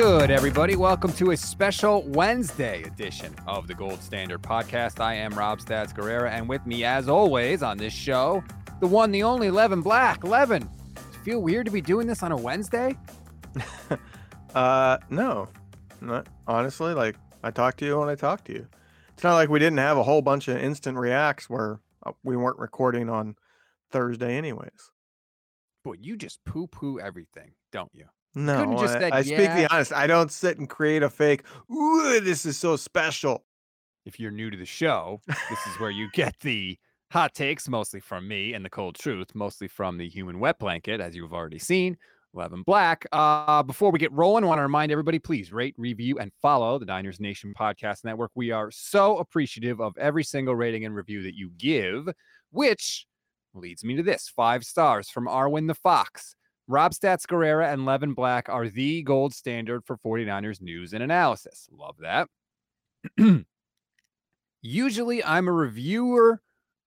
good, everybody? Welcome to a special Wednesday edition of the Gold Standard Podcast. I am Rob Stats Guerrera, and with me, as always, on this show, the one, the only Levin Black. Levin, does it feel weird to be doing this on a Wednesday? uh, no, not honestly. Like I talk to you when I talk to you. It's not like we didn't have a whole bunch of instant reacts where uh, we weren't recording on Thursday, anyways. Boy, you just poo poo everything, don't you? No, just I, said, I speak "Yeah." the honest. I don't sit and create a fake. Ooh, this is so special. If you're new to the show, this is where you get the hot takes, mostly from me, and the cold truth, mostly from the human wet blanket, as you've already seen. Levin Black. Uh, before we get rolling, I want to remind everybody please rate, review, and follow the Niners Nation Podcast Network. We are so appreciative of every single rating and review that you give, which leads me to this five stars from Arwin the Fox. Rob Stats Guerrera and Levin Black are the gold standard for 49ers news and analysis. Love that. Usually I'm a reviewer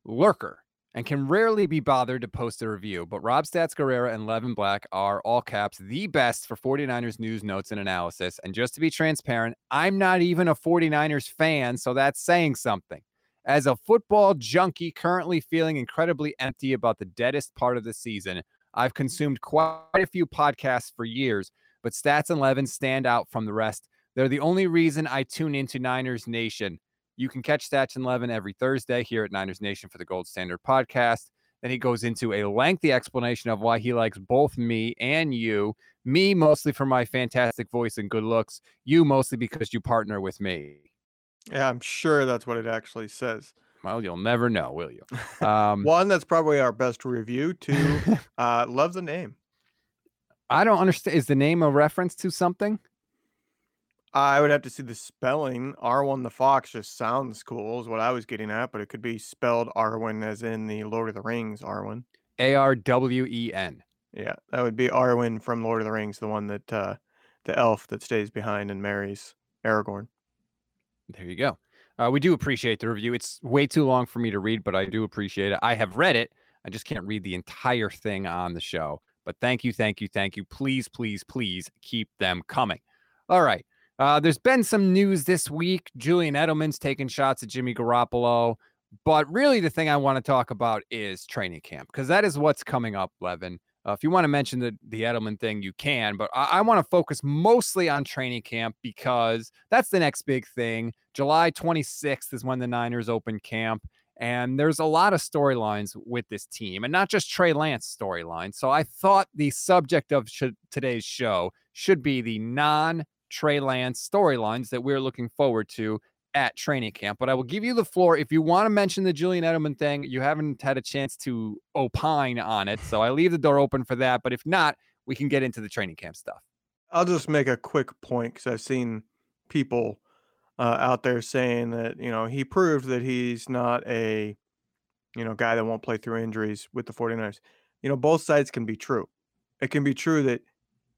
lurker and can rarely be bothered to post a review, but Rob Stats Guerrera and Levin Black are all caps the best for 49ers news, notes, and analysis. And just to be transparent, I'm not even a 49ers fan, so that's saying something. As a football junkie currently feeling incredibly empty about the deadest part of the season, I've consumed quite a few podcasts for years, but Stats and Levin stand out from the rest. They're the only reason I tune into Niners Nation. You can catch Stats and Levin every Thursday here at Niners Nation for the Gold Standard podcast. Then he goes into a lengthy explanation of why he likes both me and you. Me mostly for my fantastic voice and good looks, you mostly because you partner with me. Yeah, I'm sure that's what it actually says. Well, you'll never know, will you? Um, One, that's probably our best review. Two, uh, love the name. I don't understand. Is the name a reference to something? I would have to see the spelling. Arwen the Fox just sounds cool, is what I was getting at, but it could be spelled Arwen as in the Lord of the Rings Arwen. A R W E N. Yeah, that would be Arwen from Lord of the Rings, the one that uh, the elf that stays behind and marries Aragorn. There you go. Uh, we do appreciate the review. It's way too long for me to read, but I do appreciate it. I have read it. I just can't read the entire thing on the show. But thank you, thank you, thank you. Please, please, please keep them coming. All right. Uh, there's been some news this week. Julian Edelman's taking shots at Jimmy Garoppolo. But really, the thing I want to talk about is training camp because that is what's coming up, Levin. Uh, if you want to mention the, the Edelman thing, you can, but I, I want to focus mostly on training camp because that's the next big thing. July 26th is when the Niners open camp. And there's a lot of storylines with this team and not just Trey Lance storyline. So I thought the subject of sh- today's show should be the non Trey Lance storylines that we're looking forward to at training camp. But I will give you the floor if you want to mention the Julian Edelman thing. You haven't had a chance to opine on it. So I leave the door open for that. But if not, we can get into the training camp stuff. I'll just make a quick point because I've seen people uh, out there saying that you know he proved that he's not a you know guy that won't play through injuries with the 49ers. You know both sides can be true. It can be true that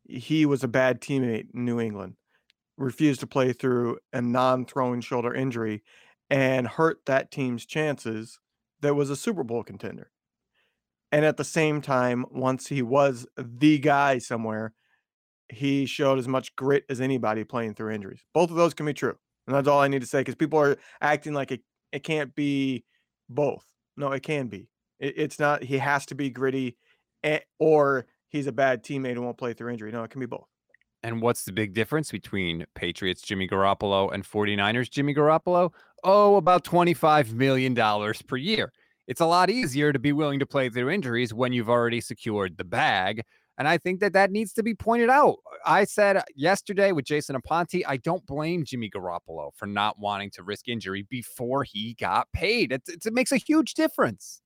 he was a bad teammate in New England, refused to play through a non-throwing shoulder injury, and hurt that team's chances. That was a Super Bowl contender. And at the same time, once he was the guy somewhere, he showed as much grit as anybody playing through injuries. Both of those can be true. And that's all I need to say because people are acting like it, it can't be both. No, it can be. It, it's not, he has to be gritty eh, or he's a bad teammate and won't play through injury. No, it can be both. And what's the big difference between Patriots Jimmy Garoppolo and 49ers Jimmy Garoppolo? Oh, about $25 million per year. It's a lot easier to be willing to play through injuries when you've already secured the bag. And I think that that needs to be pointed out. I said yesterday with Jason Aponte, I don't blame Jimmy Garoppolo for not wanting to risk injury before he got paid. It, it, it makes a huge difference.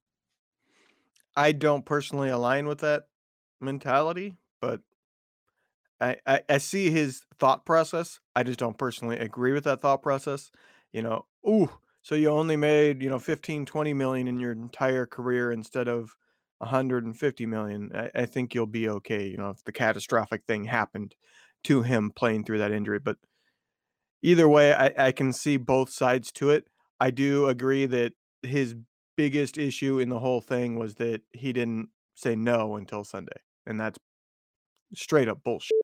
I don't personally align with that mentality, but I, I, I see his thought process. I just don't personally agree with that thought process. You know, ooh, so you only made, you know, 15, 20 million in your entire career instead of 150 million. I, I think you'll be okay, you know, if the catastrophic thing happened to him playing through that injury. But either way, I, I can see both sides to it. I do agree that his biggest issue in the whole thing was that he didn't say no until Sunday. And that's straight up bullshit.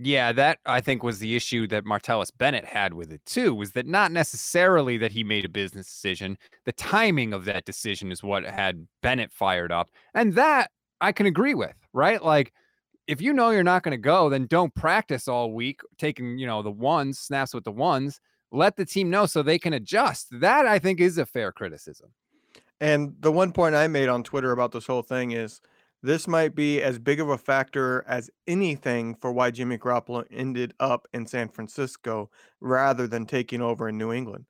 Yeah, that I think was the issue that Martellus Bennett had with it too, was that not necessarily that he made a business decision. The timing of that decision is what had Bennett fired up. And that I can agree with, right? Like if you know you're not going to go, then don't practice all week taking, you know, the ones, snaps with the ones. Let the team know so they can adjust. That I think is a fair criticism. And the one point I made on Twitter about this whole thing is this might be as big of a factor as anything for why Jimmy Garoppolo ended up in San Francisco rather than taking over in New England.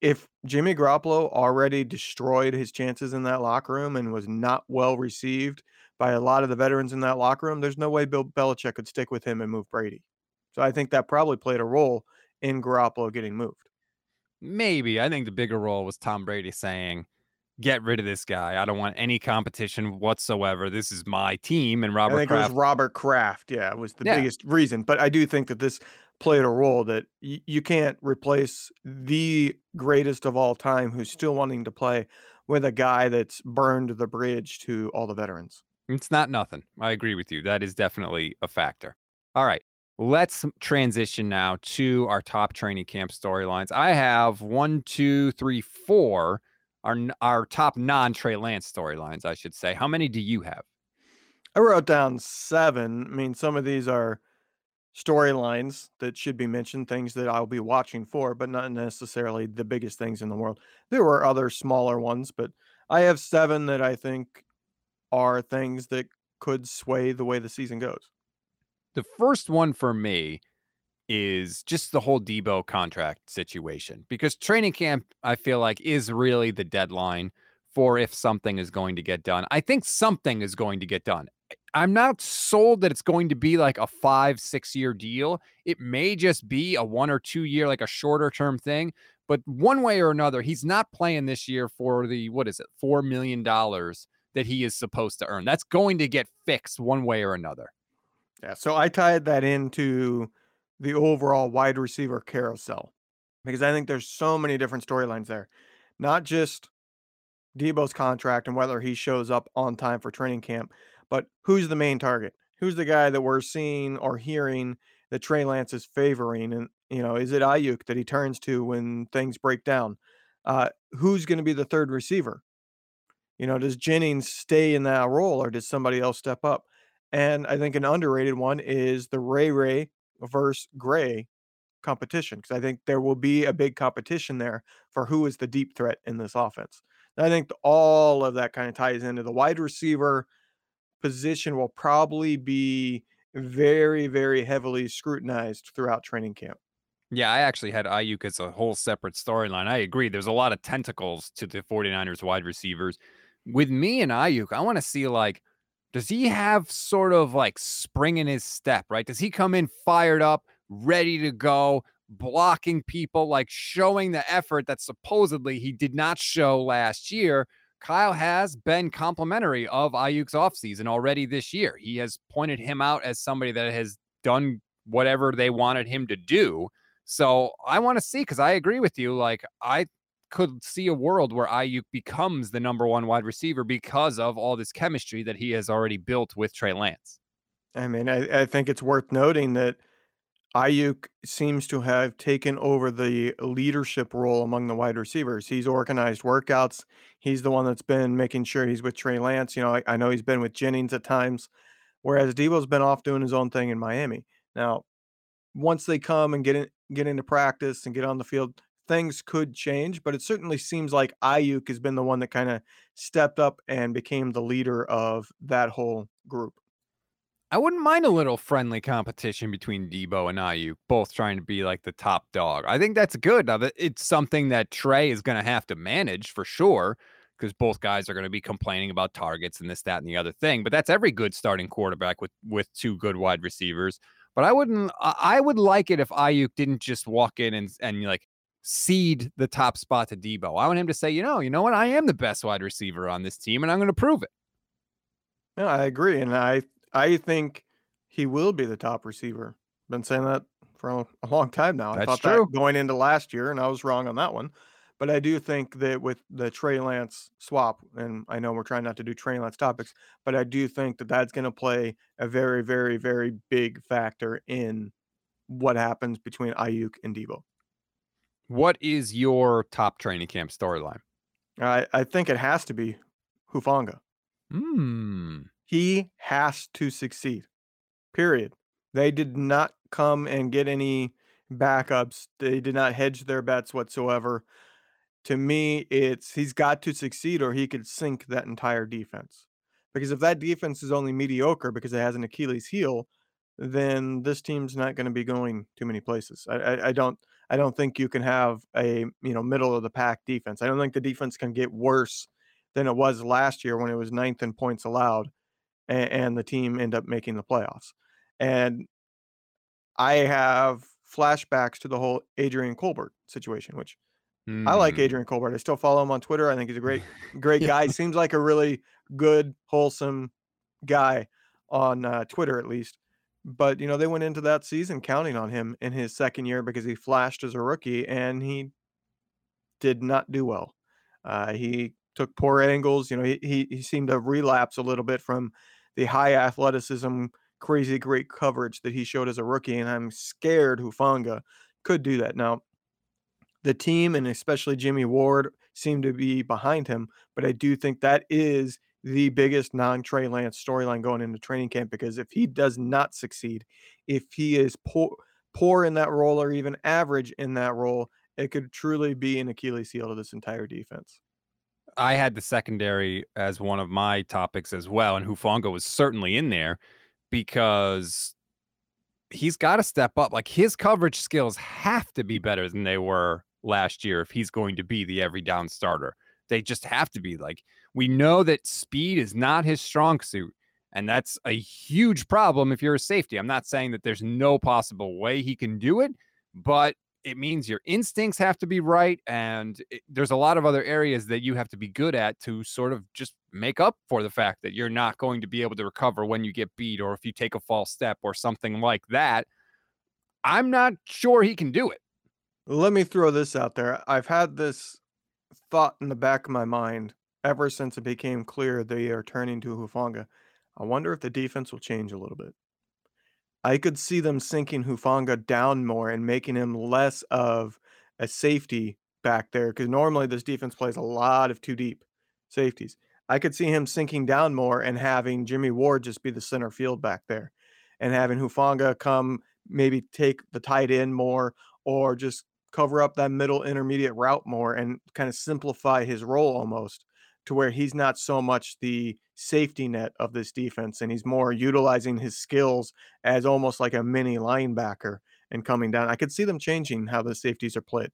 If Jimmy Garoppolo already destroyed his chances in that locker room and was not well received by a lot of the veterans in that locker room, there's no way Bill Belichick could stick with him and move Brady. So I think that probably played a role in Garoppolo getting moved. Maybe. I think the bigger role was Tom Brady saying, get rid of this guy. I don't want any competition whatsoever. This is my team. And Robert I think Kraft, it was Robert Kraft. Yeah, was the Yeah. biggest reason. But I do think that this played a role that y- you can't replace the greatest of all time who's still wanting to play with a guy that's burned the bridge to all the veterans. it's not nothing. I agree with you. That is definitely a factor. All right. Let's transition now to our top training camp storylines. I have one, two, three, four. Our our top non Trey Lance storylines, I should say. How many do you have? I wrote down seven. I mean, some of these are storylines that should be mentioned, things that I'll be watching for, but not necessarily the biggest things in the world. There were other smaller ones, but I have seven that I think are things that could sway the way the season goes. The first one for me is just the whole Deebo contract situation because training camp, I feel like, is really the deadline for if something is going to get done. I think something is going to get done. I'm not sold that it's going to be like a five, six year deal. It may just be a one or two year, like a shorter term thing. But one way or another, he's not playing this year for the, what is it, $4 million that he is supposed to earn. That's going to get fixed one way or another. Yeah, so I tied that into the overall wide receiver carousel because I think there's so many different storylines there. Not just Deebo's contract and whether he shows up on time for training camp, but who's the main target? Who's the guy that we're seeing or hearing that Trey Lance is favoring? And, you know, is it Aiyuk that he turns to when things break down? Uh, who's going to be the third receiver? You know, does Jennings stay in that role or does somebody else step up? And I think an underrated one is the Ray Ray versus Gray competition because I think there will be a big competition there for who is the deep threat in this offense. I think all of that kind of ties into the wide receiver position will probably be very, very heavily scrutinized throughout training camp. Yeah, I actually had Aiyuk as a whole separate storyline. I agree. There's a lot of tentacles to the 49ers wide receivers. With me and Aiyuk, I want to see like, does he have sort of like spring in his step, right? Does he come in fired up, ready to go, blocking people, like showing the effort that supposedly he did not show last year? Kyle has been complimentary of Aiyuk's offseason already this year. He has pointed him out as somebody that has done whatever they wanted him to do. So I want to see because I agree with you. Like I could see a world where Aiyuk becomes the number one wide receiver because of all this chemistry that he has already built with Trey Lance. I mean, I, I think it's worth noting that Aiyuk seems to have taken over the leadership role among the wide receivers. He's organized workouts. He's the one that's been making sure he's with Trey Lance. You know, I, I know he's been with Jennings at times, whereas Deebo's been off doing his own thing in Miami. Now, once they come and get in, get into practice and get on the field, things could change. But it certainly seems like Aiyuk has been the one that kind of stepped up and became the leader of that whole group. I wouldn't mind a little friendly competition between Deebo and Aiyuk, both trying to be like the top dog. I think that's good. Now, that it's something that Trey is going to have to manage for sure, because both guys are going to be complaining about targets and this, that, and the other thing. But that's every good starting quarterback with with two good wide receivers. But I wouldn't. I I would like it if Aiyuk didn't just walk in and and like cede the top spot to Deebo. I want him to say, you know, you know what, I am the best wide receiver on this team, and I'm going to prove it. Yeah, I agree, and I I think he will be the top receiver. Been saying that for a, long time now. I That's thought true. that going into last year, and I was wrong on that one. But I do think that with the Trey Lance swap, and I know we're trying not to do Trey Lance topics, but I do think that that's going to play a very, very, very big factor in what happens between Aiyuk and Deebo. What is your top training camp storyline? I, I think it has to be Hufanga. Hmm. He has to succeed. Period. They did not come and get any backups. They did not hedge their bets whatsoever. To me, it's he's got to succeed or he could sink that entire defense. Because if that defense is only mediocre because it has an Achilles heel, then this team's not going to be going too many places. I, I, I don't I don't think you can have a you know middle of the pack defense. I don't think the defense can get worse than it was last year when it was ninth in points allowed, and, and the team end up making the playoffs. And I have flashbacks to the whole Adrian Colbert situation, which I like Hmm. Adrian Colbert. I still follow him on Twitter. I think he's a great, great Yeah. guy. Seems like a really good, wholesome guy on uh, Twitter, at least. But you know, they went into that season counting on him in his second year because he flashed as a rookie, and he did not do well. Uh, he took poor angles. You know, he, he he seemed to relapse a little bit from the high athleticism, crazy great coverage that he showed as a rookie, and I'm scared Hufanga could do that. Now, the team and especially Jimmy Ward seem to be behind him, but I do think that is the biggest non Trey Lance storyline going into training camp because if he does not succeed, if he is poor poor in that role or even average in that role, it could truly be an Achilles heel to this entire defense. I had the secondary as one of my topics as well, and Hufanga was certainly in there because he's got to step up. Like his coverage skills have to be better than they were last year if he's going to be the every down starter. They just have to be. Like we know that speed is not his strong suit, and that's a huge problem if you're a safety. I'm not saying that there's no possible way he can do it, but it means your instincts have to be right and it, there's a lot of other areas that you have to be good at to sort of just make up for the fact that you're not going to be able to recover when you get beat or if you take a false step or something like that i'm not sure he can do it Let me throw this out there. I've had this thought in the back of my mind ever since it became clear they are turning to Hufanga. I wonder if the defense will change a little bit. I could see them sinking Hufanga down more and making him less of a safety back there because normally this defense plays a lot of two deep safeties. I could see him sinking down more and having Jimmy Ward just be the center field back there and having Hufanga come maybe take the tight end more or just cover up that middle intermediate route more and kind of simplify his role almost to where he's not so much the safety net of this defense and he's more utilizing his skills as almost like a mini linebacker and coming down. I could see them changing how the safeties are played.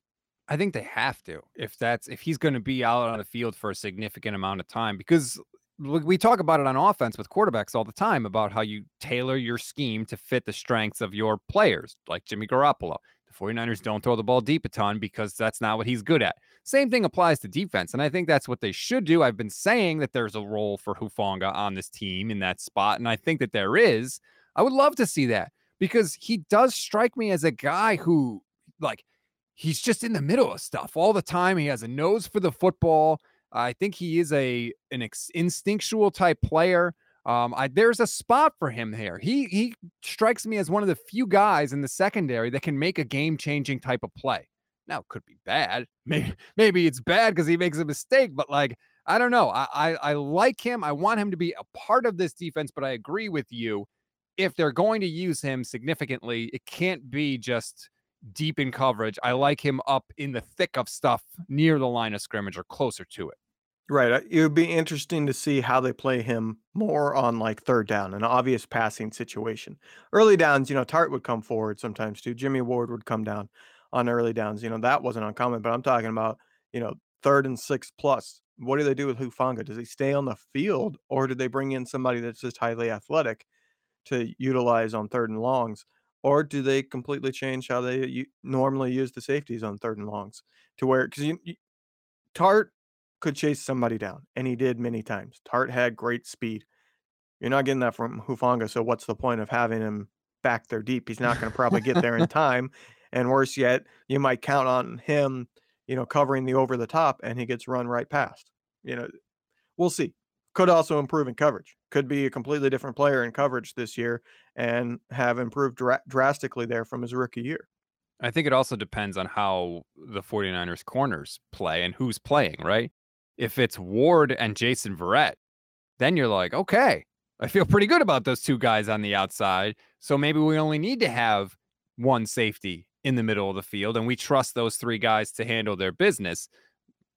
i think they have to if that's if he's going to be out on the field for a significant amount of time because we talk about it on offense with quarterbacks all the time about how you tailor your scheme to fit the strengths of your players like jimmy garoppolo the 49ers don't throw the ball deep a ton because that's not what he's good at Same thing applies to defense. And I think that's what they should do. I've been saying that there's a role for Hufanga on this team in that spot. And I think that there is. I would love to see that because he does strike me as a guy who, like, he's just in the middle of stuff all the time. He has a nose for the football. I think he is a an ex- instinctual type player. Um, I, there's a spot for him there. He he strikes me as one of the few guys in the secondary that can make a game changing type of play. Now it could be bad. Maybe maybe it's bad because he makes a mistake, but like I don't know. I, I I like him. I want him to be a part of this defense, but I agree with you. If they're going to use him significantly, it can't be just deep in coverage. I like him up in the thick of stuff near the line of scrimmage or closer to it. Right. uh, It would be interesting to see how they play him more on like third down, an obvious passing situation. Early downs, you know, Tartt would come forward sometimes too. Jimmy Ward would come down on early downs. You know, that wasn't uncommon, but I'm talking about, you know, third and six plus. What do they do with Hufanga? Does he stay on the field or do they bring in somebody that's just highly athletic to utilize on third and longs? Or do they completely change how they u- normally use the safeties on third and longs to where, because you, Tartt could chase somebody down, and he did many times. Tartt had great speed. You're not getting that from Hufanga, so what's the point of having him back there deep? He's not going to probably get there in time. And worse yet, you might count on him, you know, covering the over the top and he gets run right past. You know, we'll see. Could also improve in coverage. Could be a completely different player in coverage this year and have improved dra- drastically there from his rookie year. I think it also depends on how the 49ers corners play and who's playing, right? If it's Ward and Jason Verrett, then you're like, okay, I feel pretty good about those two guys on the outside. So maybe we only need to have one safety in the middle of the field and we trust those three guys to handle their business.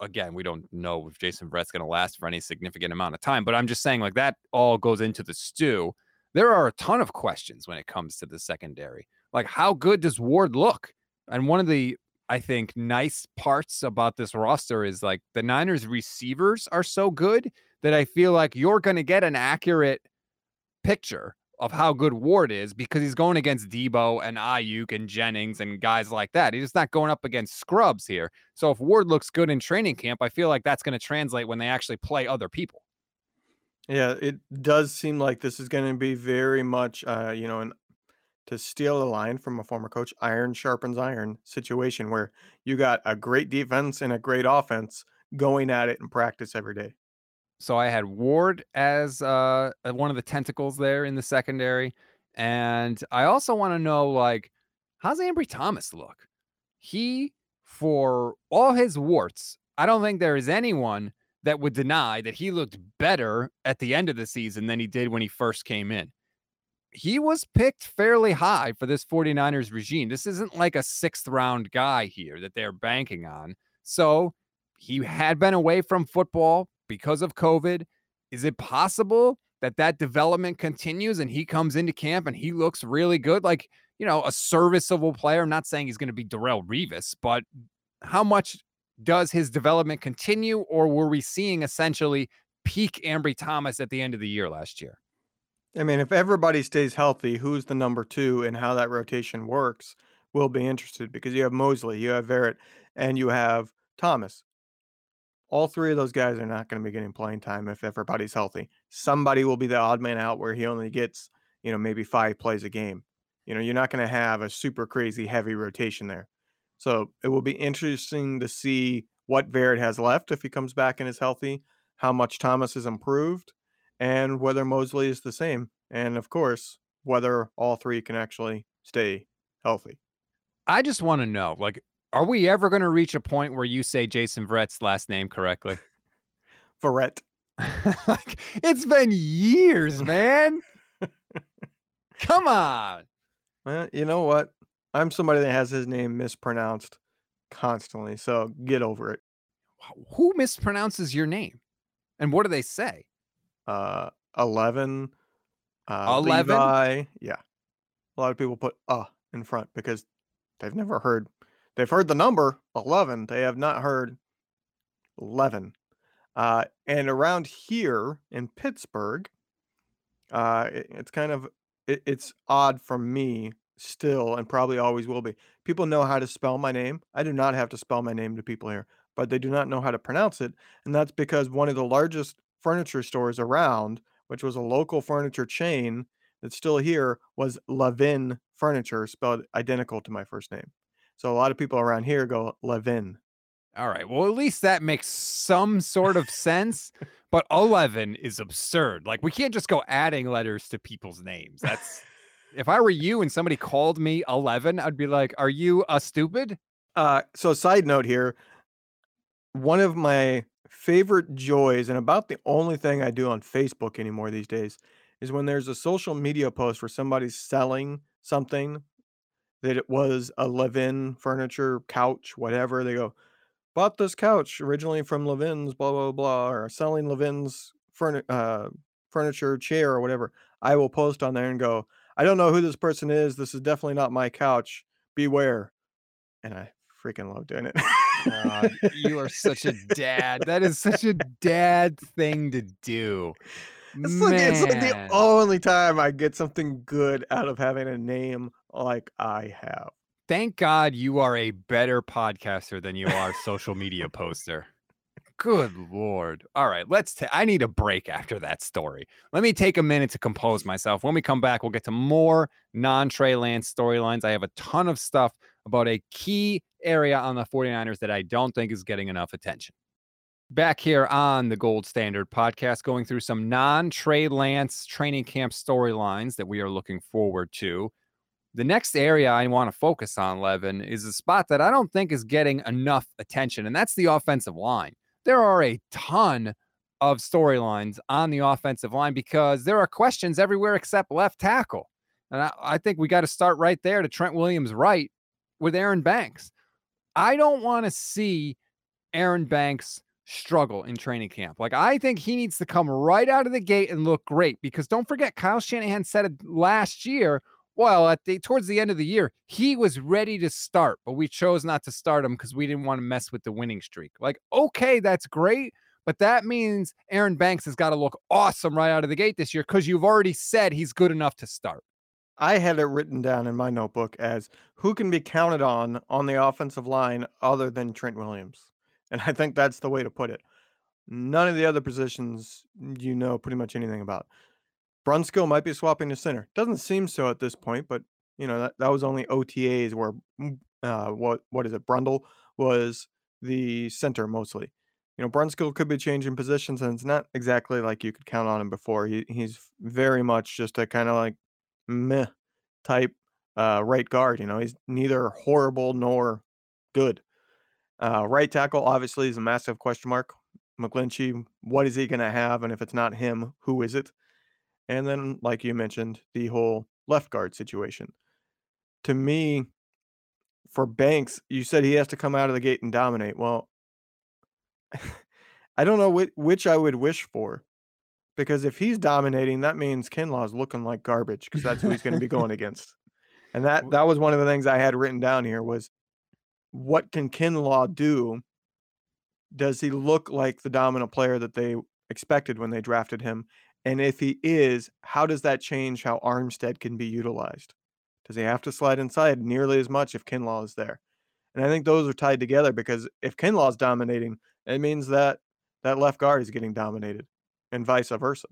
Again, we don't know if Jason Verrett's going to last for any significant amount of time, but I'm just saying, like, that all goes into the stew. There are a ton of questions when it comes to the secondary. Like, how good does Ward look? And one of the, I think, nice parts about this roster is like the Niners receivers are so good that I feel like you're going to get an accurate picture of how good Ward is because he's going against Deebo and Aiyuk and Jennings and guys like that. He's just not going up against scrubs here. So if Ward looks good in training camp, I feel like that's going to translate when they actually play other people. Yeah, it does seem like this is going to be very much, uh, you know, an to steal a line from a former coach, iron sharpens iron situation where you got a great defense and a great offense going at it in practice every day. So I had Ward as uh, uh one of the tentacles there in the secondary. And I also want to know like, how's Ambry Thomas look? He, for all his warts, I don't think there is anyone that would deny that he looked better at the end of the season than he did when he first came in he was picked fairly high for this 49ers regime. This isn't like a sixth round guy here that they're banking on. So he had been away from football because of COVID. Is it possible that that development continues and he comes into camp and he looks really good? Like, you know, a serviceable player. I'm not saying he's going to be Darrelle Revis, but how much does his development continue, or were we seeing essentially peak Ambry Thomas at the end of the year last year? I mean, if everybody stays healthy, who's the number two and how that rotation works, we'll be interested because you have Moseley, you have Verrett, and you have Thomas. All three of those guys are not going to be getting playing time if everybody's healthy. Somebody will be the odd man out where he only gets, you know, maybe five plays a game. You know, you're not going to have a super crazy heavy rotation there. So it will be interesting to see what Verrett has left if he comes back and is healthy, how much Thomas has improved and whether Moseley is the same. And of course, whether all three can actually stay healthy. I just want to know, like, are we ever going to reach a point where you say Jason Verrett's last name correctly? Verrett. like, it's been years, man. Come on. Well, you know what? I'm somebody that has his name mispronounced constantly, so get over it. Who mispronounces your name? And what do they say? Uh, 11, uh, 11? Levi. Yeah. A lot of people put uh in front because they've never heard, they've heard the number 11. They have not heard 11. Uh, and around here in Pittsburgh, uh, it, it's kind of, it, it's odd for me still and probably always will be. People know how to spell my name. I do not have to spell my name to people here, but they do not know how to pronounce it. And that's because one of the largest furniture stores around, which was a local furniture chain that's still here, was Levin Furniture, spelled identical to my first name. So a lot of people around here go Levin. All right. Well, at least that makes some sort of sense. But 11 is absurd. Like, we can't just go adding letters to people's names. That's if I were you and somebody called me 11, I'd be like, Are you a stupid? Uh, so, side note here one of my favorite joys and about the only thing I do on Facebook anymore these days is when there's a social media post where somebody's selling something that it was a Levin furniture couch, whatever. They go, bought this couch originally from Levin's, blah blah blah, or selling Levin's furni- uh, furniture chair or whatever. I will post on there and go, I don't know who this person is. This is definitely not my couch. Beware. And I freaking love doing it. God, you are such a dad. That is such a dad thing to do. It's like, it's like the only time I get something good out of having a name like I have. Thank God you are a better podcaster than you are social media poster. Good lord. All right, let's ta- I need a break after that story. Let me take a minute to compose myself. When we come back, we'll get to more non-Trey Lance storylines. I have a ton of stuff about a key area on the 49ers that I don't think is getting enough attention. Back here on the Gold Standard podcast, going through some non Trey Lance training camp storylines that we are looking forward to. The next area I want to focus on, Levin, is a spot that I don't think is getting enough attention, and that's the offensive line. There are a ton of storylines on the offensive line because there are questions everywhere except left tackle. And I, I think we got to start right there to Trent Williams right with Aaron Banks. I don't want to see Aaron Banks struggle in training camp. Like I think he needs to come right out of the gate and look great because don't forget Kyle Shanahan said it last year well, at the towards the end of the year, he was ready to start, but we chose not to start him because we didn't want to mess with the winning streak. Like, okay, that's great, but that means Aaron Banks has got to look awesome right out of the gate this year because you've already said he's good enough to start. I had it written down in my notebook as who can be counted on on the offensive line other than Trent Williams. And I think that's the way to put it. None of the other positions you know pretty much anything about. Brunskill might be swapping to center. Doesn't seem so at this point, but you know that, that was only OTAs where mm, uh, what what is it? Brendel was the center mostly. You know, Brunskill could be changing positions, and it's not exactly like you could count on him before. He he's very much just a kind of like meh type uh, right guard. You know, he's neither horrible nor good. Uh, right tackle obviously is a massive question mark. McGlinchey, what is he going to have? And if it's not him, who is it? And then, like you mentioned, the whole left guard situation. To me, for Banks, you said he has to come out of the gate and dominate. Well, I don't know which, which I would wish for because if he's dominating, that means Kinlaw's looking like garbage because that's who he's going to be going against. And that that was one of the things I had written down here was what can Kinlaw do? Does he look like the dominant player that they expected when they drafted him? And if he is, how does that change how Armstead can be utilized? Does he have to slide inside nearly as much if Kinlaw is there? And I think those are tied together because if Kinlaw is dominating, it means that that left guard is getting dominated and vice versa.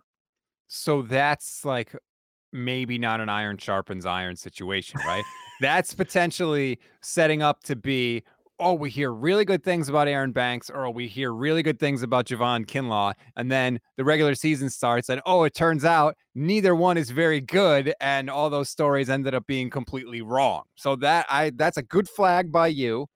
So that's like maybe not an iron sharpens iron situation, right? that's potentially setting up to be oh, we hear really good things about Aaron Banks, or oh, we hear really good things about Javon Kinlaw, and then the regular season starts, and oh, it turns out neither one is very good, and all those stories ended up being completely wrong. So that I that's a good flag by you.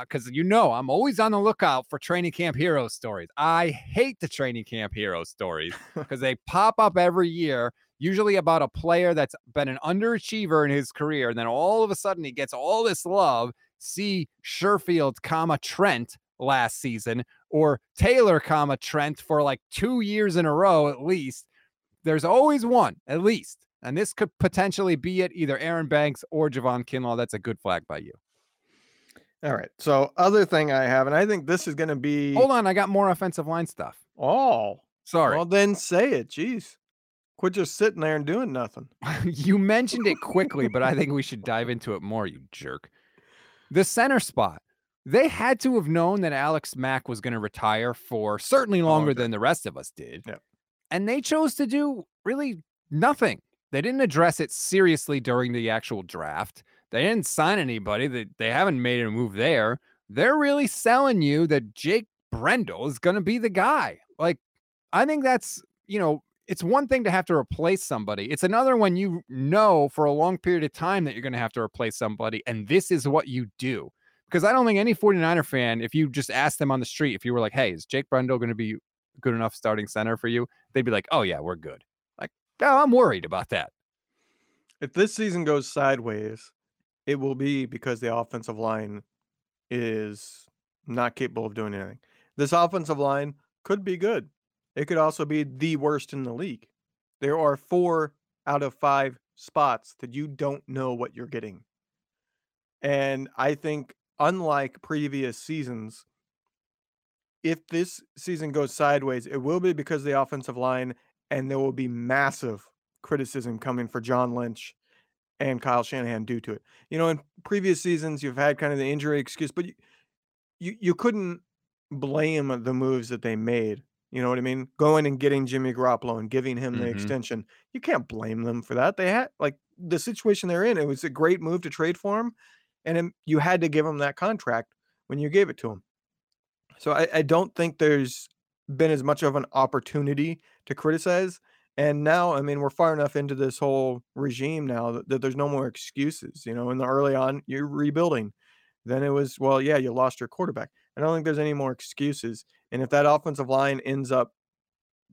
Because uh, you know, I'm always on the lookout for training camp hero stories. I hate the training camp hero stories because they pop up every year usually about a player that's been an underachiever in his career. And then all of a sudden he gets all this love see Sherfield, comma Trent last season, or Taylor, comma Trent for like two years in a row at least. There's always one at least, and this could potentially be it. Either Aaron Banks or Javon Kinlaw. That's a good flag by you. All right. So other thing I have, and I think this is going to be. Hold on, I got more offensive line stuff. Oh, sorry. Well, then say it. Jeez. Quit just sitting there and doing nothing. you mentioned it quickly, but I think we should dive into it more, you jerk. The center spot. They had to have known that Alex Mack was going to retire for certainly oh, longer than the rest of us did. Yeah. And they chose to do really nothing. They didn't address it seriously during the actual draft. They didn't sign anybody. They, they haven't made a move there. They're really selling you that Jake Brendel is going to be the guy. Like, I think that's, you know, it's one thing to have to replace somebody. It's another when you know for a long period of time that you're going to have to replace somebody and this is what you do. Because I don't think any 49er fan, if you just asked them on the street, if you were like, hey, is Jake Brendel going to be good enough starting center for you? They'd be like, oh, yeah, we're good. Like, I'm worried about that. If this season goes sideways, it will be because the offensive line is not capable of doing anything. This offensive line could be good. It could also be the worst in the league. There are four out of five spots that you don't know what you're getting. And I think, unlike previous seasons, if this season goes sideways, it will be because of the offensive line, and there will be massive criticism coming for John Lynch and Kyle Shanahan due to it. You know, in previous seasons, you've had kind of the injury excuse, but you, you, you couldn't blame the moves that they made you know what I mean? Going and getting Jimmy Garoppolo and giving him the Mhm. extension. You can't blame them for that. They had like the situation they're in. It was a great move to trade for him, and you had to give him that contract when you gave it to him. So I, I don't think there's been as much of an opportunity to criticize. And now, I mean, we're far enough into this whole regime now that, that there's no more excuses. You know, in the early on, you're rebuilding. Then it was, well, yeah, you lost your quarterback. I don't think there's any more excuses. And if that offensive line ends up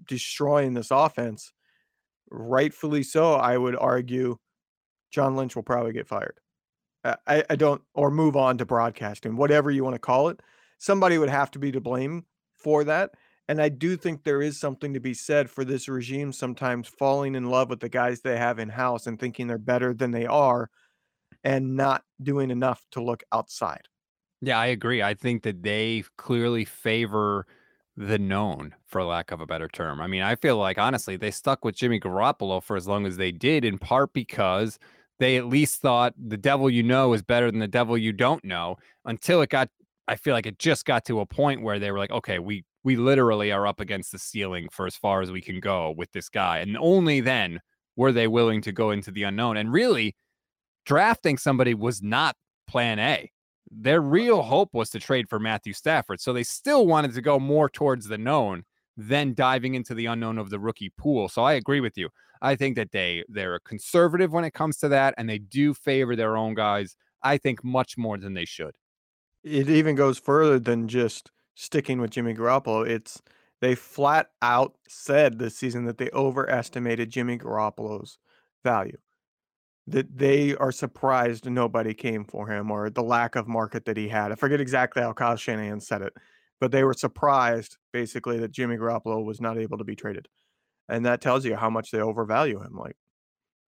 destroying this offense, rightfully so, I would argue John Lynch will probably get fired. I, I don't, or move on to broadcasting, whatever you want to call it. Somebody would have to be to blame for that. And I do think there is something to be said for this regime sometimes falling in love with the guys they have in house and thinking they're better than they are and not doing enough to look outside. Yeah, I agree. I think that they clearly favor the known, for lack of a better term. I mean, I feel like honestly, they stuck with Jimmy Garoppolo for as long as they did, in part because they at least thought the devil you know is better than the devil you don't know until it got I feel like it just got to a point where they were like, okay, we we literally are up against the ceiling for as far as we can go with this guy. And only then were they willing to go into the unknown. And really, drafting somebody was not plan A. Their real hope was to trade for Matthew Stafford. So they still wanted to go more towards the known than diving into the unknown of the rookie pool. So I agree with you. I think that they they're conservative when it comes to that and they do favor their own guys. I think much more than they should. It even goes further than just sticking with Jimmy Garoppolo, it's they flat out said this season that they overestimated Jimmy Garoppolo's value. That they are surprised nobody came for him or the lack of market that he had. I forget exactly how Kyle Shanahan said it, but they were surprised basically that Jimmy Garoppolo was not able to be traded. And that tells you how much they overvalue him. Like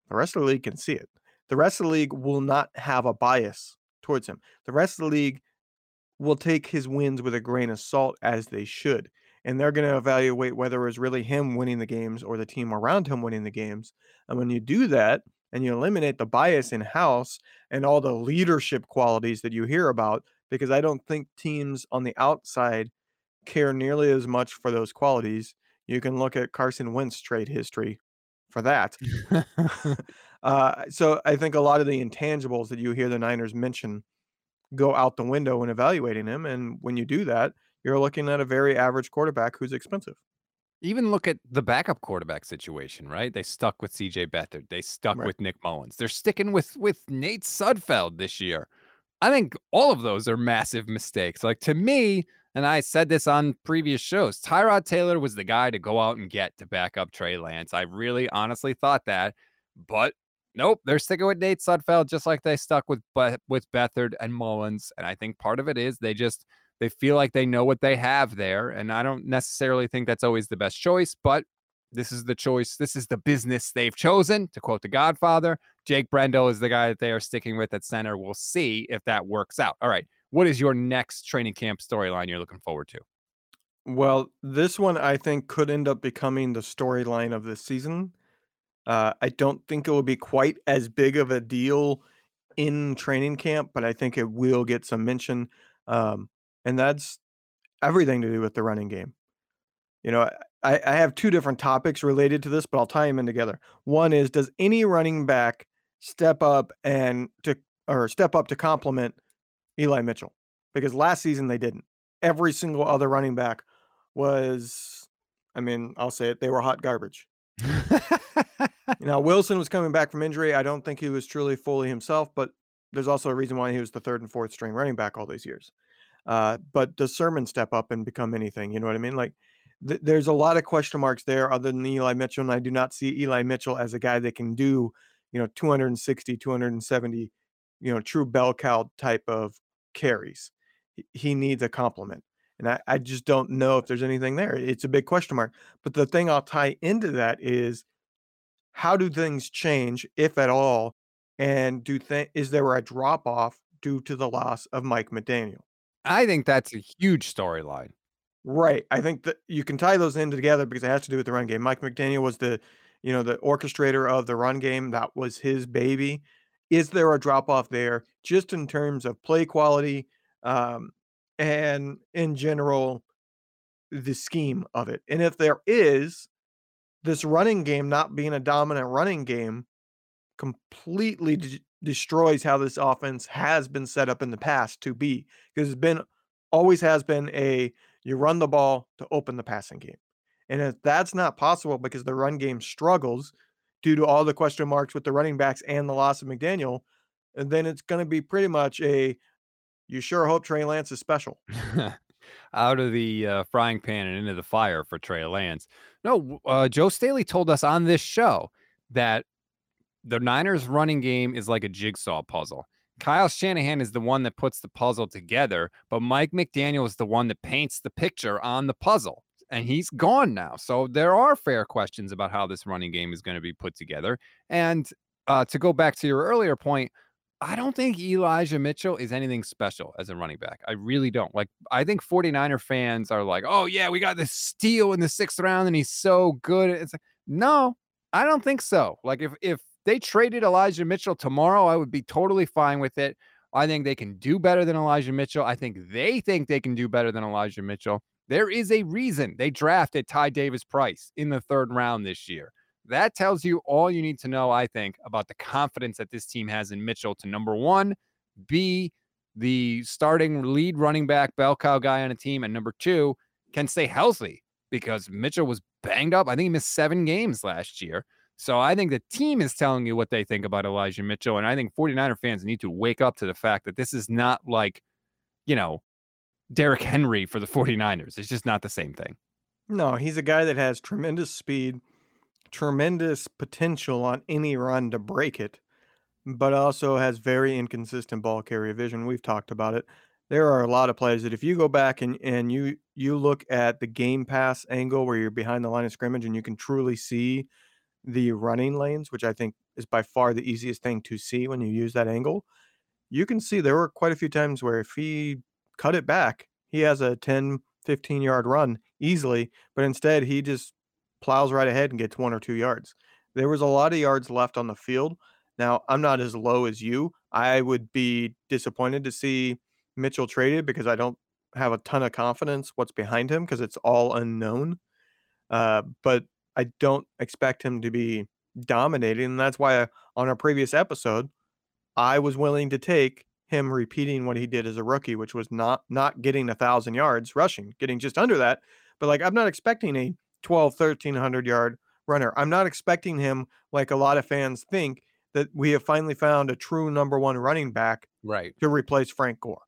the rest of the league can see it. The rest of the league will not have a bias towards him. The rest of the league will take his wins with a grain of salt as they should. And they're going to evaluate whether it was really him winning the games or the team around him winning the games. And when you do that and you eliminate the bias in house and all the leadership qualities that you hear about, because I don't think teams on the outside care nearly as much for those qualities. You can look at Carson Wentz trade history for that. uh, so I think a lot of the intangibles that you hear the Niners mention go out the window when evaluating him. And when you do that, you're looking at a very average quarterback who's expensive. Even look at the backup quarterback situation, right? They stuck with CJ Beathard. They stuck right. with Nick Mullens. They're sticking with with Nate Sudfeld this year. I think all of those are massive mistakes. Like to me, and I said this on previous shows, Tyrod Taylor was the guy to go out and get to back up Trey Lance. I really honestly thought that. But Nope, they're sticking with Nate Sudfeld just like they stuck with with Beathard and Mullens. and I think part of it is they just they feel like they know what they have there, and I don't necessarily think that's always the best choice, but this is the choice. This is the business they've chosen. To quote The Godfather, Jake Brendel is the guy that they are sticking with at center. We'll see if that works out. All right, what is your next training camp storyline you're looking forward to? Well, this one I think could end up becoming the storyline of this season uh, I don't think it will be quite as big of a deal in training camp, but I think it will get some mention. Um, and that's everything to do with the running game. You know, I, I have two different topics related to this, but I'll tie them in together. One is Does any running back step up and to or step up to complement Eli Mitchell? Because last season they didn't. Every single other running back was, I mean, I'll say it, they were hot garbage. now Wilson was coming back from injury. I don't think he was truly fully himself, but there's also a reason why he was the third and fourth string running back all these years. Uh, but does Sermon step up and become anything? You know what I mean? Like th- there's a lot of question marks there other than Eli Mitchell. And I do not see Eli Mitchell as a guy that can do, you know, 260, 270, you know, true bell cow type of carries. He needs a complement. And I, I just don't know if there's anything there. It's a big question mark. But the thing I'll tie into that is how do things change, if at all? And do th- is there a drop off due to the loss of Mike McDaniel? I think that's a huge storyline. Right. I think that you can tie those in together because it has to do with the run game. Mike McDaniel was the, you know, the orchestrator of the run game. That was his baby. Is there a drop off there just in terms of play quality, um, and in general the scheme of it. And if there is this running game not being a dominant running game, completely de- destroys how this offense has been set up in the past to be because it's been always has been a you run the ball to open the passing game. And if that's not possible because the run game struggles due to all the question marks with the running backs and the loss of McDaniel, then it's going to be pretty much a you sure hope Trey Lance is special. Out of the uh, frying pan and into the fire for Trey Lance. No, uh, Joe Staley told us on this show that the Niners running game is like a jigsaw puzzle. Kyle Shanahan is the one that puts the puzzle together, but Mike McDaniel is the one that paints the picture on the puzzle. And he's gone now. So there are fair questions about how this running game is going to be put together. And uh, to go back to your earlier point, I don't think Elijah Mitchell is anything special as a running back. I really don't. Like, I think 49er fans are like, oh, yeah, we got this steal in the sixth round and he's so good. It's like, no, I don't think so. Like, if, if they traded Elijah Mitchell tomorrow, I would be totally fine with it. I think they can do better than Elijah Mitchell. I think they think they can do better than Elijah Mitchell. There is a reason they drafted Ty Davis Price in the third round this year. That tells you all you need to know, I think, about the confidence that this team has in Mitchell to number one, be the starting lead running back, bell cow guy on a team, and number two, can stay healthy because Mitchell was banged up. I think he missed seven games last year. So I think the team is telling you what they think about Elijah Mitchell. And I think 49er fans need to wake up to the fact that this is not like, you know, Derrick Henry for the 49ers. It's just not the same thing. No, he's a guy that has tremendous speed, tremendous potential on any run to break it, but also has very inconsistent ball carrier vision. We've talked about it. There are a lot of plays that if you go back and, and you you look at the game pass angle where you're behind the line of scrimmage and you can truly see the running lanes, which I think is by far the easiest thing to see when you use that angle, you can see there were quite a few times where if he cut it back, he has a 10, 15 yard run easily, but instead he just plows right ahead and gets one or two yards. There was a lot of yards left on the field. Now, I'm not as low as you. I would be disappointed to see Mitchell traded because I don't have a ton of confidence what's behind him because it's all unknown. Uh, but I don't expect him to be dominating. And that's why on our previous episode, I was willing to take him repeating what he did as a rookie, which was not not getting a thousand yards rushing, getting just under that. But like I'm not expecting a 12, 1300 yard runner. I'm not expecting him like a lot of fans think that we have finally found a true number one running back right to replace Frank Gore.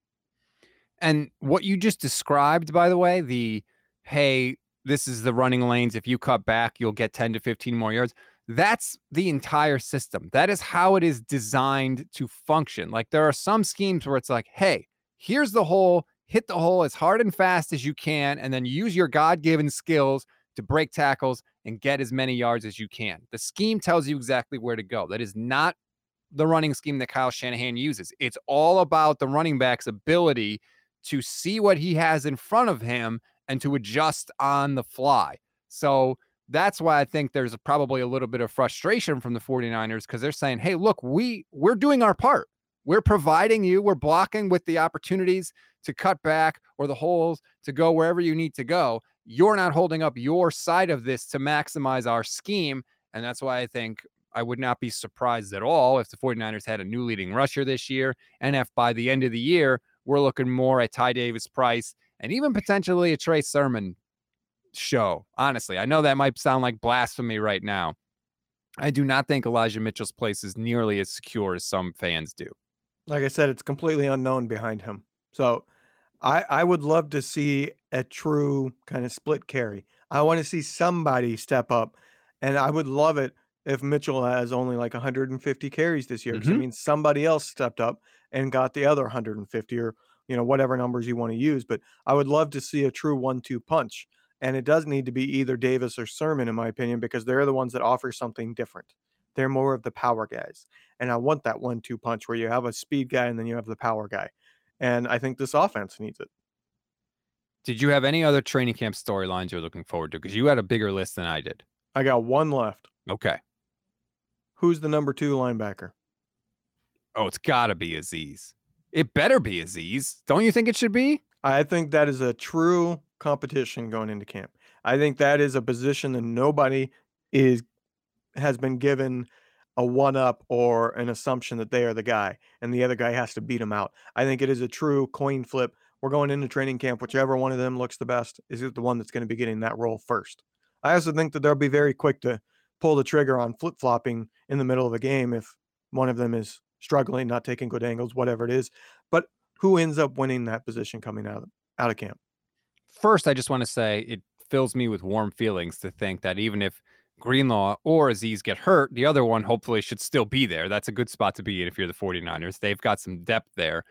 And what you just described, by the way, the hey, this is the running lanes. If you cut back, you'll get 10 to 15 more yards. That's the entire system. That is how it is designed to function. Like there are some schemes where it's like, hey, here's the hole, hit the hole as hard and fast as you can, and then use your God given skills to break tackles and get as many yards as you can. The scheme tells you exactly where to go. That is not the running scheme that Kyle Shanahan uses. It's all about the running back's ability to see what he has in front of him and to adjust on the fly. So that's why I think there's probably a little bit of frustration from the 49ers because they're saying, hey, look, we we're doing our part. We're providing you, we're blocking with the opportunities to cut back or the holes to go wherever you need to go. You're not holding up your side of this to maximize our scheme. And that's why I think I would not be surprised at all if the 49ers had a new leading rusher this year. And if by the end of the year, we're looking more at Ty Davis Price and even potentially a Trey Sermon show. Honestly, I know that might sound like blasphemy right now. I do not think Elijah Mitchell's place is nearly as secure as some fans do. Like I said, it's completely unknown behind him. So I I would love to see a true kind of split carry. I want to see somebody step up. And I would love it if Mitchell has only like 150 carries this year. Because mm-hmm. it means somebody else stepped up and got the other 150 or you know, whatever numbers you want to use. But I would love to see a true one two punch. And it does need to be either Davis or Sermon, in my opinion, because they're the ones that offer something different. They're more of the power guys. And I want that one two punch where you have a speed guy and then you have the power guy. And I think this offense needs it. Did you have any other training camp storylines you're looking forward to? Because you had a bigger list than I did. I got one left. Okay. Who's the number two linebacker? Oh, it's got to be Azeez. It better be Azeez. Don't you think it should be? I think that is a true competition going into camp. I think that is a position that nobody is has been given a one up or an assumption that they are the guy and the other guy has to beat him out. I think it is a true coin flip. We're going into training camp, whichever one of them looks the best is the one that's going to be getting that role first. I also think that they'll be very quick to pull the trigger on flip flopping in the middle of a game if one of them is struggling, not taking good angles, whatever it is. But who ends up winning that position coming out of, out of camp? First, I just want to say it fills me with warm feelings to think that even if Greenlaw or Azeez get hurt, the other one hopefully should still be there. That's a good spot to be in if you're the 49ers. They've got some depth there.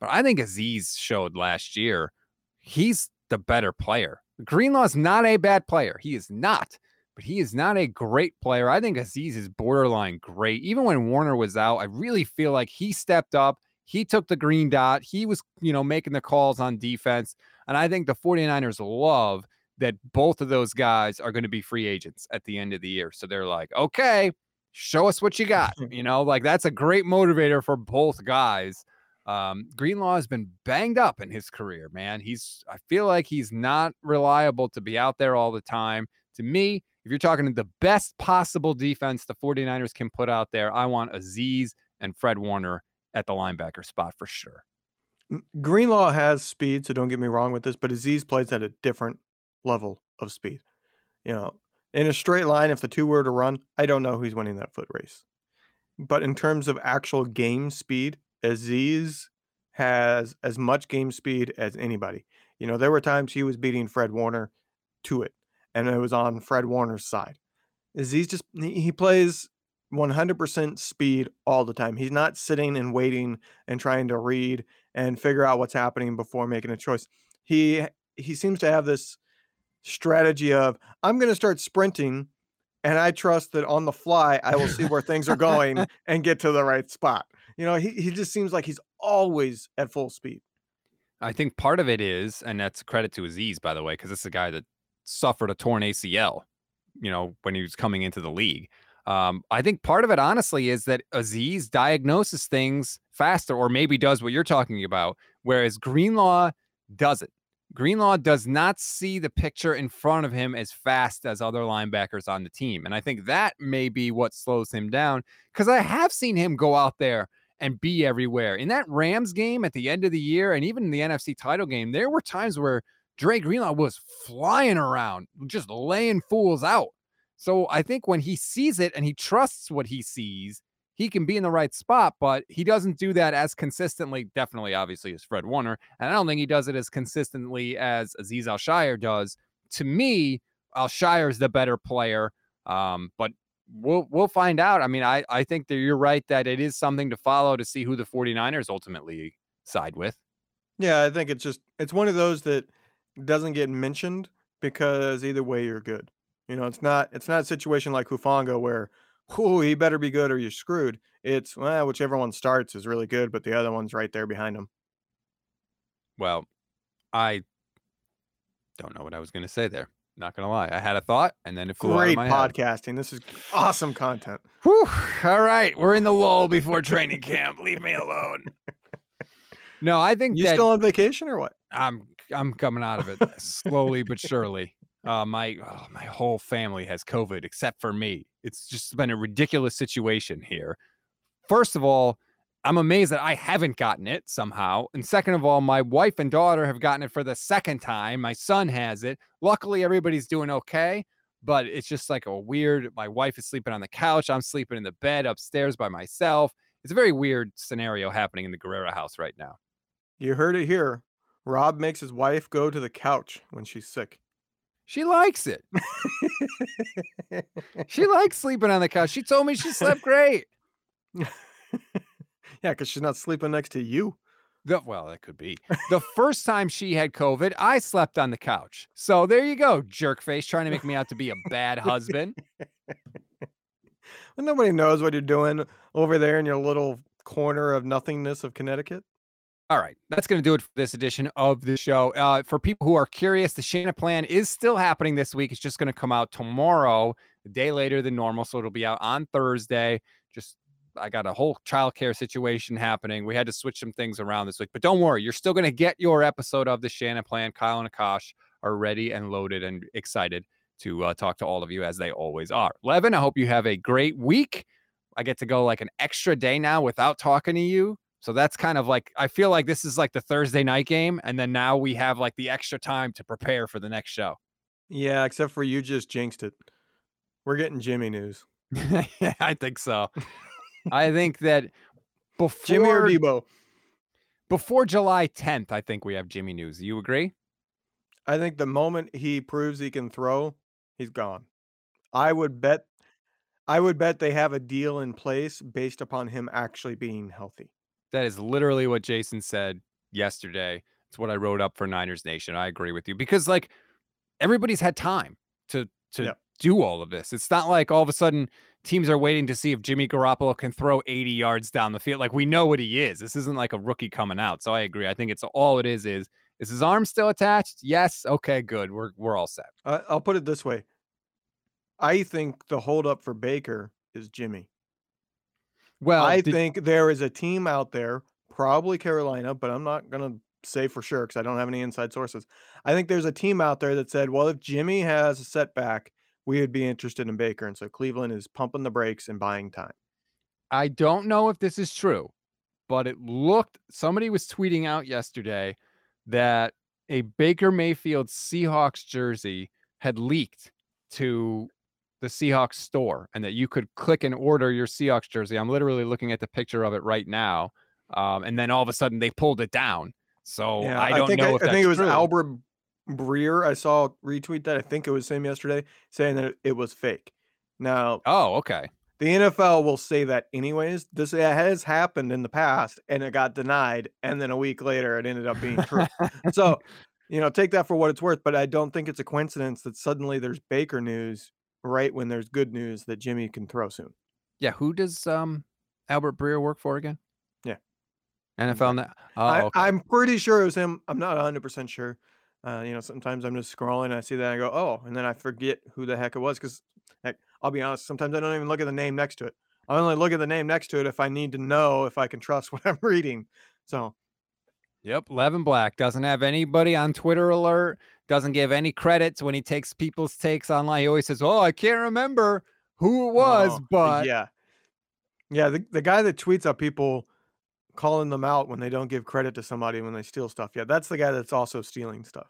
But I think Azeez showed last year he's the better player. Greenlaw's not a bad player. He is not, but he is not a great player. I think Azeez is borderline great. Even when Warner was out, I really feel like he stepped up. He took the green dot. He was, you know, making the calls on defense. And I think the 49ers love that both of those guys are going to be free agents at the end of the year. So they're like, okay, show us what you got. You know, like that's a great motivator for both guys. Um, Greenlaw has been banged up in his career, man. He's, I feel like he's not reliable to be out there all the time. To me, if you're talking the best possible defense the 49ers can put out there, I want Azeez and Fred Warner at the linebacker spot for sure. Greenlaw has speed, so don't get me wrong with this, but Azeez plays at a different level of speed. You know, in a straight line, if the two were to run, I don't know who's winning that foot race. But in terms of actual game speed, Azeez has as much game speed as anybody. You know, there were times he was beating Fred Warner to it, and it was on Fred Warner's side. Azeez just he plays 100% speed all the time. He's not sitting and waiting and trying to read and figure out what's happening before making a choice. He he seems to have this strategy of I'm going to start sprinting and I trust that on the fly I will see where things are going and get to the right spot. You know, he he just seems like he's always at full speed. I think part of it is, and that's credit to Azeez, by the way, because this is a guy that suffered a torn ACL, you know, when he was coming into the league. Um, I think part of it, honestly, is that Azeez diagnoses things faster, or maybe does what you're talking about, whereas Greenlaw doesn't. Greenlaw does not see the picture in front of him as fast as other linebackers on the team. And I think that may be what slows him down because I have seen him go out there and be everywhere. In that Rams game at the end of the year and even in the NFC title game, there were times where Dre Greenlaw was flying around, just laying fools out. So I think when he sees it and he trusts what he sees, he can be in the right spot, but he doesn't do that as consistently, definitely, obviously, as Fred Warner. And I don't think he does it as consistently as Azeez Al does. To me, Al-Shaair is the better player. Um, but we'll we'll find out. I mean, I, I think that you're right that it is something to follow to see who the 49ers ultimately side with. Yeah, I think it's just it's one of those that doesn't get mentioned because either way you're good. You know, it's not it's not a situation like Hufanga where oh, he better be good or you're screwed. It's well, whichever one starts is really good, but the other one's right there behind him. Well, I don't know what I was going to say there. Not gonna lie, I had a thought, and then it flew Great out of my podcasting. Head. This is awesome content. Whew. All right, we're in the lull before training camp. Leave me alone. No, I think you still on vacation or what? I'm I'm coming out of it slowly but surely. Uh, my oh, my whole family has COVID except for me. It's just been a ridiculous situation here. First of all, I'm amazed that I haven't gotten it somehow. And second of all, my wife and daughter have gotten it for the second time. My son has it. Luckily, everybody's doing okay, but it's just like a weird. My wife is sleeping on the couch. I'm sleeping in the bed upstairs by myself. It's a very weird scenario happening in the Guerrera house right now. You heard it here. Rob makes his wife go to the couch when she's sick. She likes it. she likes sleeping on the couch. She told me she slept great. yeah, because she's not sleeping next to you. The, well, that could be. The first time she had COVID, I slept on the couch. So there you go, jerk face, trying to make me out to be a bad husband. well, nobody knows what you're doing over there in your little corner of nothingness of Connecticut. All right, that's going to do it for this edition of the show. Uh, for people who are curious, the Shanaplan is still happening this week. It's just going to come out tomorrow, a day later than normal, so it'll be out on Thursday. Just I got a whole childcare situation happening. We had to switch some things around this week, but don't worry, you're still going to get your episode of the Shanaplan. Kyle and Akash are ready and loaded and excited to uh, talk to all of you as they always are. Levin, I hope you have a great week. I get to go like an extra day now without talking to you. So that's kind of like I feel like this is like the Thursday night game, and then now we have like the extra time to prepare for the next show. Yeah, except for you just jinxed it. We're getting Jimmy news. yeah, I think so. I think that before Jimmy or Deebo. before July 10th, I think we have Jimmy news. You agree? I think the moment he proves he can throw, he's gone. I would bet I would bet they have a deal in place based upon him actually being healthy. That is literally what Jason said yesterday. It's what I wrote up for Niners Nation. I agree with you because like everybody's had time to to Yep. do all of this. It's not like all of a sudden teams are waiting to see if Jimmy Garoppolo can throw 80 yards down the field. Like we know what he is. This isn't like a rookie coming out. So I agree. I think it's all it is is is his arm still attached? Yes. Okay, good. We're we're all set. Uh, I'll put it this way. I think the holdup for Baker is Jimmy. Well, I did- think there is a team out there, probably Carolina, but I'm not going to say for sure because I don't have any inside sources. I think there's a team out there that said, well, if Jimmy has a setback, we would be interested in Baker. And so Cleveland is pumping the brakes and buying time. I don't know if this is true, but it looked somebody was tweeting out yesterday that a Baker Mayfield Seahawks jersey had leaked to the Seahawks store and that you could click and order your Seahawks jersey. I'm literally looking at the picture of it right now. Um, and then all of a sudden they pulled it down. So Yeah, I don't think know I, if I think it was true. Albert Breer. I saw retweet that. I think it was him yesterday saying that it was fake. Now, Oh, okay. the NFL will say that anyways. This has happened in the past and it got denied. And then a week later, it ended up being true. so, you know, take that for what it's worth. But I don't think it's a coincidence that suddenly there's Baker news right when there's good news that Jimmy can throw soon. Yeah. Who does um Albert Breer work for again? Yeah. NFL. Net? Oh, I, okay. I'm pretty sure it was him. I'm not 100% sure. Uh, you know, sometimes I'm just scrolling and I see that and I go, oh, and then I forget who the heck it was because, heck, I'll be honest, sometimes I don't even look at the name next to it. I only look at the name next to it if I need to know if I can trust what I'm reading. So, Yep, Levin Black doesn't have anybody on Twitter alert, doesn't give any credits when he takes people's takes online. He always says, Oh, I can't remember who it was, oh, but yeah. Yeah, the, the guy that tweets at people calling them out when they don't give credit to somebody when they steal stuff. Yeah, that's the guy that's also stealing stuff.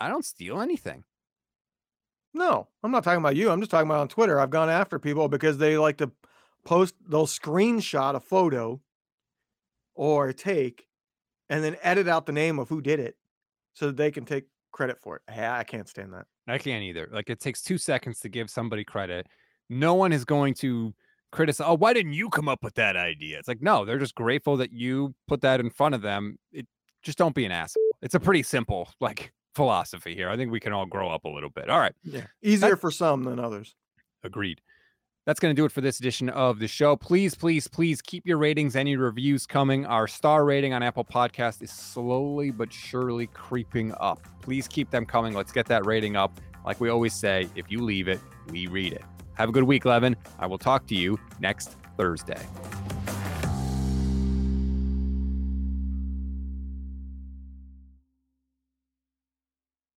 I don't steal anything. No, I'm not talking about you. I'm just talking about on Twitter. I've gone after people because they like to post, they'll screenshot a photo or a take and then edit out the name of who did it so that they can take credit for it. Hey, I can't stand that. I can't either. Like it takes two seconds to give somebody credit. No one is going to criticize. Oh, why didn't you come up with that idea? It's like, no, they're just grateful that you put that in front of them. It just don't be an asshole. It's a pretty simple like philosophy here. I think we can all grow up a little bit. All right. Yeah. Easier for some than others. Agreed. That's going to do it for this edition of the show. Please, please, please keep your ratings and your reviews coming. Our star rating on Apple Podcast is slowly but surely creeping up. Please keep them coming. Let's get that rating up. Like we always say, if you leave it, we read it. Have a good week, Levin. I will talk to you next Thursday.